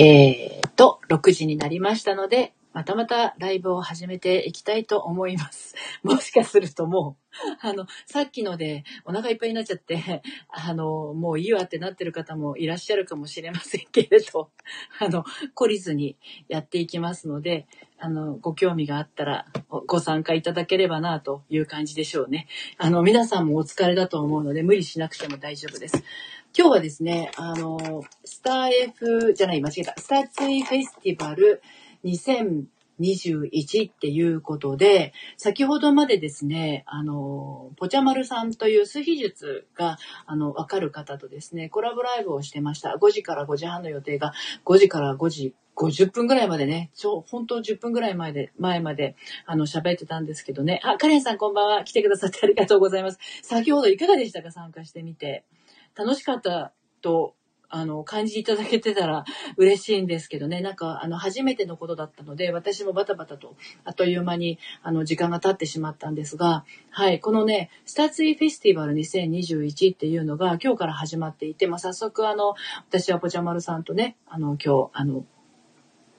えー、と、6時になりましたので、またまたライブを始めていきたいと思います。もしかするともう、あの、さっきのでお腹いっぱいになっちゃって、あの、もういいわってなってる方もいらっしゃるかもしれませんけれど、あの、懲りずにやっていきますので、あの、ご興味があったらご参加いただければなという感じでしょうね。あの、皆さんもお疲れだと思うので無理しなくても大丈夫です。今日はですね、あの、スター F じゃない、間違えた。スターツイフェスティバル2021っていうことで、先ほどまでですね、あの、ぽちゃまるさんという数秘術が、あの、わかる方とですね、コラボライブをしてました。5時から5時半の予定が、5時から5時50分ぐらいまでね、ちょ、本当10分ぐらい前で、前まで、あの、喋ってたんですけどね。あ、カレンさんこんばんは。来てくださってありがとうございます。先ほどいかがでしたか？参加してみて。楽しかったと、あの、感じいただけてたら 嬉しいんですけどね。なんか、あの、初めてのことだったので、私もバタバタと、あっという間に、あの、時間が経ってしまったんですが、はい、このね、スターツイフェスティバル2021っていうのが今日から始まっていて、まあ、早速あの、私はぽちゃまるさんとね、あの、今日、あの、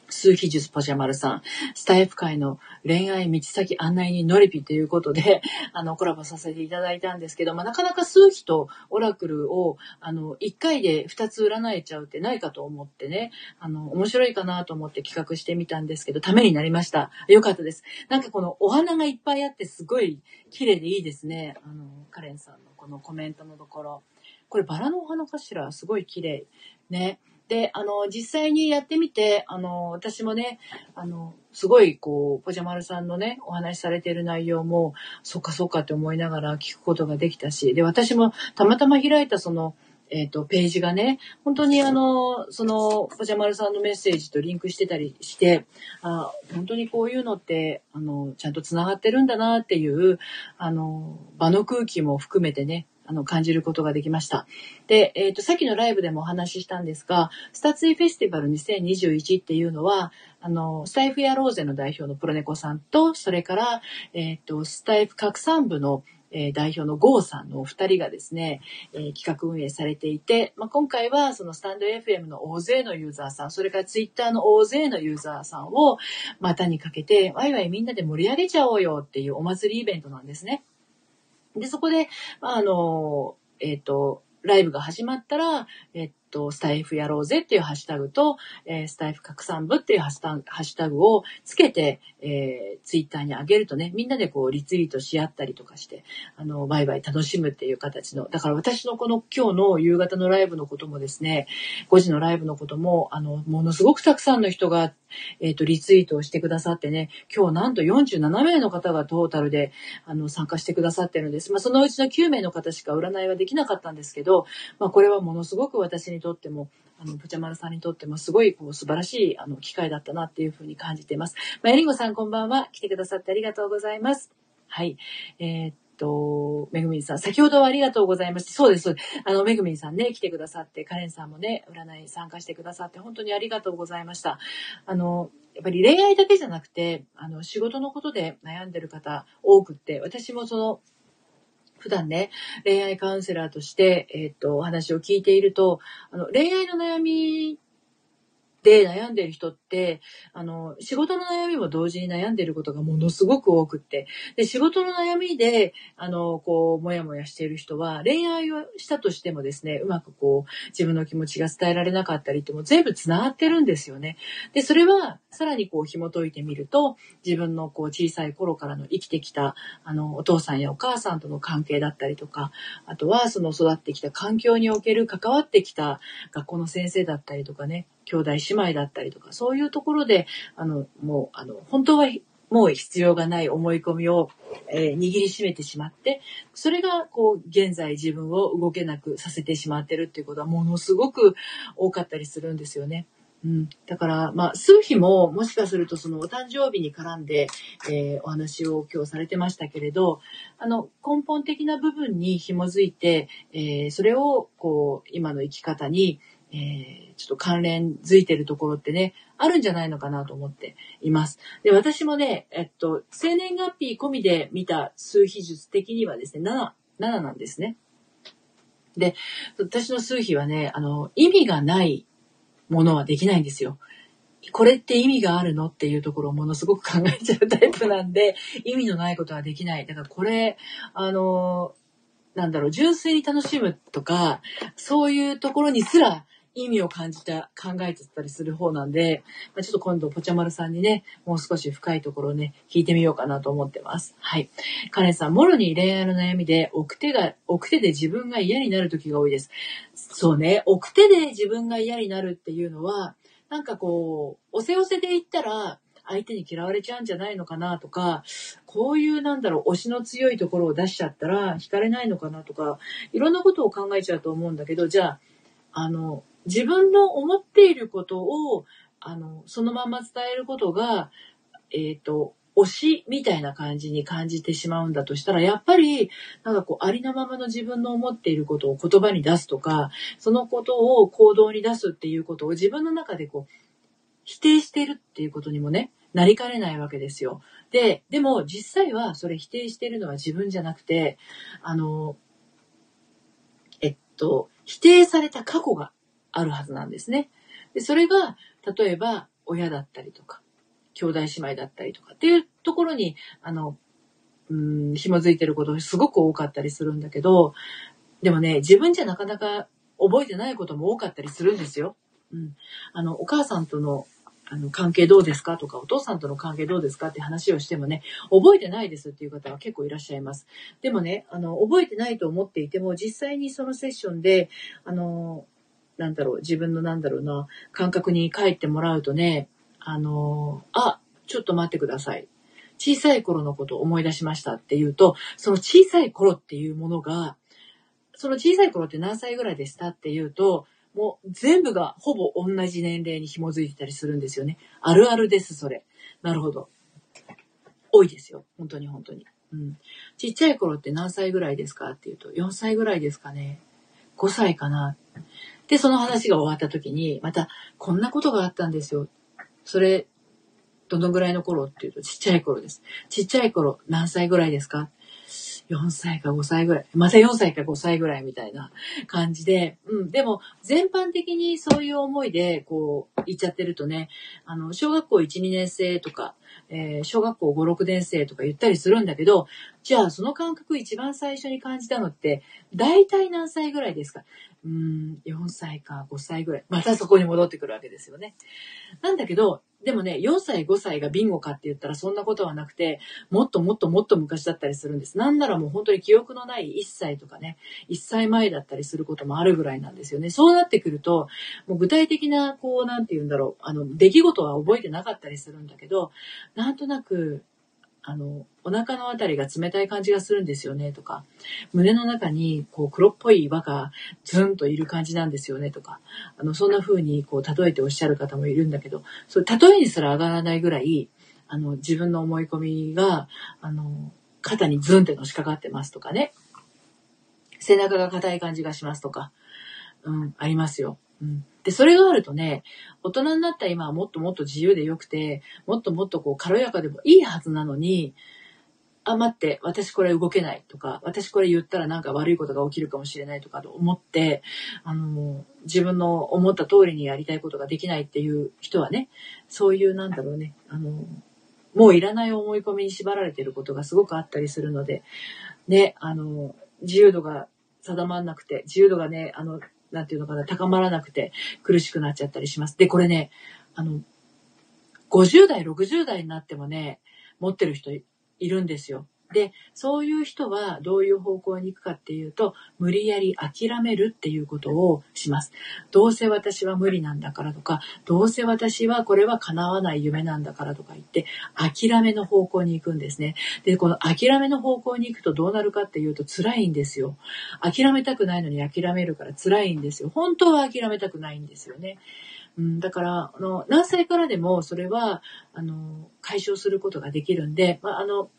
数秘術パジャマルさん、スタイフ界の恋愛道先案内人ノリピということで、あの、コラボさせていただいたんですけど、まあ、なかなか数秘とオラクルを、あの、1回で2つ占えちゃうってないかと思ってね、あの、面白いかなと思って企画してみたんですけど、ためになりました。よかったです。なんかこのお花がいっぱいあってすごい綺麗でいいですね。あの、カレンさんのこのコメントのところ。これバラのお花かしら？すごい綺麗。ね。で、あの、実際にやってみて、あの、私もね、あの、すごい、こう、ポジャマルさんのね、お話しされている内容も、そっかそっかって思いながら聞くことができたし、で、私もたまたま開いたその、えっ、ー、と、ページがね、本当にあの、その、ポジャマルさんのメッセージとリンクしてたりして、あ本当にこういうのって、あの、ちゃんと繋がってるんだなっていう、あの、場の空気も含めてね、あの、感じることができました。で、えっ、ー、と、さっきのライブでもお話ししたんですが、スタツイフェスティバル2021っていうのは、あの、スタイフやローゼの代表のプロネコさんと、それから、えっ、ー、と、スタイフ拡散部のえ、代表のゴーさんのお二人がですね、え、企画運営されていて、まあ、今回はそのスタンド FM の大勢のユーザーさん、それからツイッターの大勢のユーザーさんを股にかけて、ワイワイみんなで盛り上げちゃおうよっていうお祭りイベントなんですね。で、そこで、あ、の、えっ、ー、と、ライブが始まったら、えっと、スタイフやろうぜっていうハッシュタグと、えー、スタイフ拡散部っていうハッシュタグをつけて、えー、ツイッターに上げるとね、みんなでこうリツイートし合ったりとかして、あの、バイバイ楽しむっていう形の、だから私のこの今日の夕方のライブのこともですね、5時のライブのことも、あの、ものすごくたくさんの人が、えっ、ー、と、リツイートをしてくださってね、今日なんと47名の方がトータルで、あの、参加してくださってるんです。まあ、そのうちの9名の方しか占いはできなかったんですけど、まあ、これはものすごく私にとっても、あの、ぷちゃまるさんにとってもすごいこう素晴らしいあの機会だったなっていうふうに感じています。まあ、エリンゴさんこんばんは。来てくださってありがとうございます。はい。えー、っと、めぐみんさん、先ほどはありがとうございました。そうです、そうです。あの、めぐみんさんね、来てくださって、カレンさんもね、占い参加してくださって、本当にありがとうございました。あの、やっぱり恋愛だけじゃなくて、あの、仕事のことで悩んでる方多くって、私もその、普段ね、恋愛カウンセラーとして、えっ、と、お話を聞いていると、あの、恋愛の悩みで悩んでる人って、あの、仕事の悩みも同時に悩んでることがものすごく多くって、で、仕事の悩みで、あの、こう、もやもやしている人は、恋愛をしたとしてもですね、うまくこう、自分の気持ちが伝えられなかったりっても全部繋がってるんですよね。で、それは、さらにこう、紐解いてみると、自分のこう、小さい頃からの生きてきた、あの、お父さんやお母さんとの関係だったりとか、あとは、その育ってきた環境における関わってきた学校の先生だったりとかね、兄弟姉妹だったりとか、そういうところで、あの、もう、あの、本当はもう必要がない思い込みを、えー、握りしめてしまって、それが、こう、現在自分を動けなくさせてしまってるっていうことは、ものすごく多かったりするんですよね。うん、だから、まあ、数日も、もしかすると、その、お誕生日に絡んで、えー、お話を今日されてましたけれど、あの、根本的な部分に紐づいて、えー、それを、こう、今の生き方に、えー、ちょっと関連づいてるところってね、あるんじゃないのかなと思っています。で、私もね、えっと、生年月日込みで見た数比術的にはですね、7、7なんですね。で、私の数比はね、あの、意味がないものはできないんですよ。これって意味があるのっていうところをものすごく考えちゃうタイプなんで、意味のないことはできない。だからこれ、あの、なんだろう、純粋に楽しむとか、そういうところにすら意味を感じた、考えてたりする方なんで、まあ、ちょっと今度、ぽちゃまるさんにね、もう少し深いところをね、聞いてみようかなと思ってます。はい。カレンさん、もろに恋愛の悩みで、奥手が、奥手で自分が嫌になる時が多いです。そうね、奥手で自分が嫌になるっていうのは、なんかこう、おせおせで言ったら、相手に嫌われちゃうんじゃないのかなとか、こういうなんだろう、推しの強いところを出しちゃったら惹かれないのかなとか、いろんなことを考えちゃうと思うんだけど、じゃあ、あの、自分の思っていることを、あの、そのまま伝えることが、えっ、ー、と、推しみたいな感じに感じてしまうんだとしたら、やっぱり、なんかこう、ありのままの自分の思っていることを言葉に出すとか、そのことを行動に出すっていうことを自分の中でこう、否定しているっていうことにもね、なりかねないわけですよ。で、でも実際はそれ否定しているのは自分じゃなくて、あの、えっと、否定された過去があるはずなんですね。で、それが、例えば、親だったりとか、兄弟姉妹だったりとかっていうところに、あの、うん、紐づいてることすごく多かったりするんだけど、でもね、自分じゃなかなか覚えてないことも多かったりするんですよ。うん。あの、お母さんとのあの、関係どうですか？とか、お父さんとの関係どうですか？って話をしてもね、覚えてないですっていう方は結構いらっしゃいます。でもね、あの、覚えてないと思っていても、実際にそのセッションで、あの、なんだろう、自分のなんだろうな、感覚に帰ってもらうとね、あの、あ、ちょっと待ってください。小さい頃のことを思い出しましたっていうと、その小さい頃っていうものが、その小さい頃って何歳ぐらいでしたっていうと、もう全部がほぼ同じ年齢に紐づいてたりするんですよね。あるあるです、それ。なるほど。多いですよ。本当に本当に。うん。ちっちゃい頃って何歳ぐらいですかっていうと、4歳ぐらいですかね。5歳かな。で、その話が終わった時に、また、こんなことがあったんですよ。それ、どのぐらいの頃っていうと、ちっちゃい頃です。ちっちゃい頃、何歳ぐらいですか？4歳か5歳ぐらい。また4歳か5歳ぐらいみたいな感じで。うん。でも、全般的にそういう思いで、こう、言っちゃってるとね、あの、小学校1、2年生とか、えー、小学校5、6年生とか言ったりするんだけど、じゃあその感覚一番最初に感じたのって、大体何歳ぐらいですか？うーん、4歳か5歳ぐらい。またそこに戻ってくるわけですよね。なんだけど、でもね、4歳、5歳がビンゴかって言ったらそんなことはなくて、もっともっともっと昔だったりするんです。なんならもう本当に記憶のない1歳とかね、1歳前だったりすることもあるぐらいなんですよね。そうなってくると、もう具体的な、こう、なんて言うんだろう、あの、出来事は覚えてなかったりするんだけど、なんとなく、あの、お腹のあたりが冷たい感じがするんですよねとか、胸の中にこう黒っぽい岩がズンといる感じなんですよねとか、あの、そんな風にこう例えておっしゃる方もいるんだけど、そう例えにすら上がらないぐらい、あの、自分の思い込みが、あの、肩にズンってのしかかってますとかね、背中が硬い感じがしますとか、うん、ありますよ。うん。で、それがあるとね、大人になった今はもっともっと自由でよくて、もっともっとこう軽やかでもいいはずなのに、あ、待って、私これ動けないとか、私これ言ったらなんか悪いことが起きるかもしれないとかと思って、あの、自分の思った通りにやりたいことができないっていう人はね、そういうなんだろうね、あの、もういらない思い込みに縛られてることがすごくあったりするので、ね、あの、自由度が定まんなくて、自由度がね、あの、なんていうのかな、高まらなくて苦しくなっちゃったりします。で、これね、あの、50代、60代になってもね、持ってる人いるんですよ。で、そういう人はどういう方向に行くかっていうと、無理やり諦めるっていうことをします。どうせ私は無理なんだからとか、どうせ私はこれは叶わない夢なんだからとか言って、諦めの方向に行くんですね。で、この諦めの方向に行くとどうなるかっていうと辛いんですよ。諦めたくないのに諦めるから辛いんですよ。本当は諦めたくないんですよね。うん、だから、あの、何歳からでもそれは、あの、解消することができるんで、まあ、あの、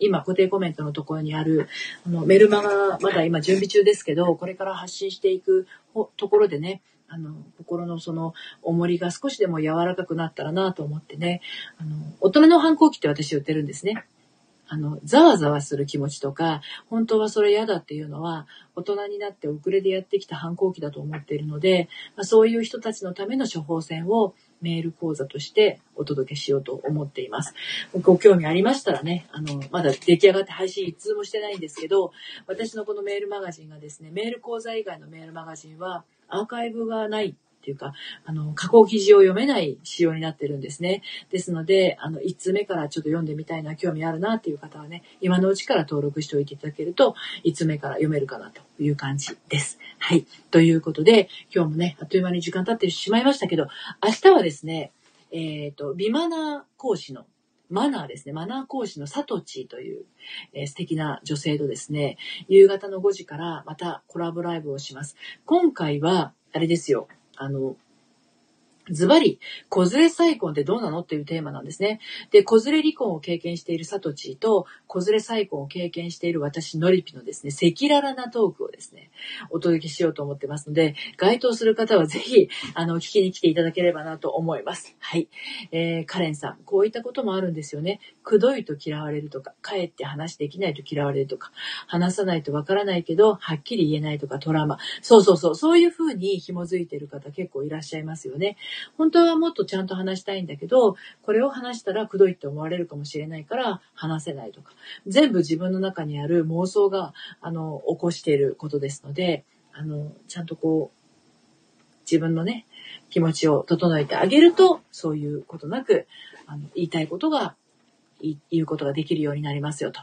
今固定コメントのところにあるあのメルマガまだ今準備中ですけどこれから発信していくところでねあの心のその重りが少しでも柔らかくなったらなと思ってねあの大人の反抗期って私言ってるんですね。あの、ざわざわする気持ちとか、本当はそれ嫌だっていうのは、大人になって遅れでやってきた反抗期だと思っているので、まあ、そういう人たちのための処方箋をメール講座としてお届けしようと思っています。ご興味ありましたらね、あの、まだ出来上がって配信一通もしてないんですけど、私のこのメールマガジンがですね、メール講座以外のメールマガジンはアーカイブがないっていうか、あの、加工記事を読めない仕様になってるんですね。ですので、あの、1通目からちょっと読んでみたいな、興味あるなっていう方はね、今のうちから登録しておいていただけると、1通目から読めるかなという感じです。はい。ということで、今日もね、あっという間に時間経ってしまいましたけど、明日はですね、えっ、ー、と、ビマナー講師のマナーですね。マナー講師のサトチという、えー、素敵な女性とですね、夕方の5時からまたコラボライブをします。今回は、あれですよ。あの、ズバリ、子連れ再婚ってどうなのっていうテーマなんですね。で、子連れ離婚を経験しているサトチーと、子連れ再婚を経験している私、ノリピのですね、赤裸々なトークをですね、お届けしようと思ってますので、該当する方はぜひ、あの、聞きに来ていただければなと思います。はい。えー、カレンさん、こういったこともあるんですよね。くどいと嫌われるとか、かえって話できないと嫌われるとか、話さないとわからないけど、はっきり言えないとかトラウマ。そうそうそう、そういうふうに紐づいている方結構いらっしゃいますよね。本当はもっとちゃんと話したいんだけど、これを話したらくどいって思われるかもしれないから話せないとか、全部自分の中にある妄想が、あの、起こしていることですので、あの、ちゃんとこう、自分のね、気持ちを整えてあげると、そういうことなく、あの、言いたいことが、言うことができるようになりますよ、と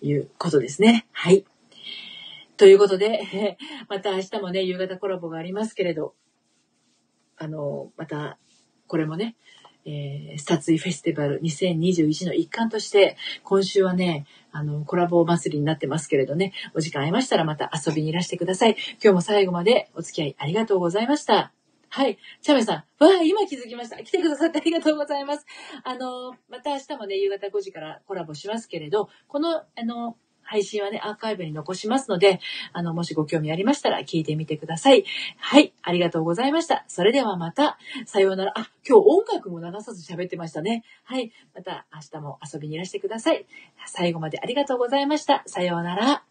いうことですね。はい。ということで、また明日もね、夕方コラボがありますけれど、あの、また、これもね、えー、スタツイフェスティバル2021の一環として、今週はね、あの、コラボ祭りになってますけれどね、お時間ありましたらまた遊びにいらしてください。今日も最後までお付き合いありがとうございました。はい。チャメさん。わあ、今気づきました。来てくださってありがとうございます。あの、また明日もね、夕方5時からコラボしますけれど、この、あの、配信はね、アーカイブに残しますので、あの、もしご興味ありましたら聞いてみてください。はい、ありがとうございました。それではまた、さようなら。あ、今日音楽も流さず喋ってましたね。はい、また明日も遊びにいらしてください。最後までありがとうございました。さようなら。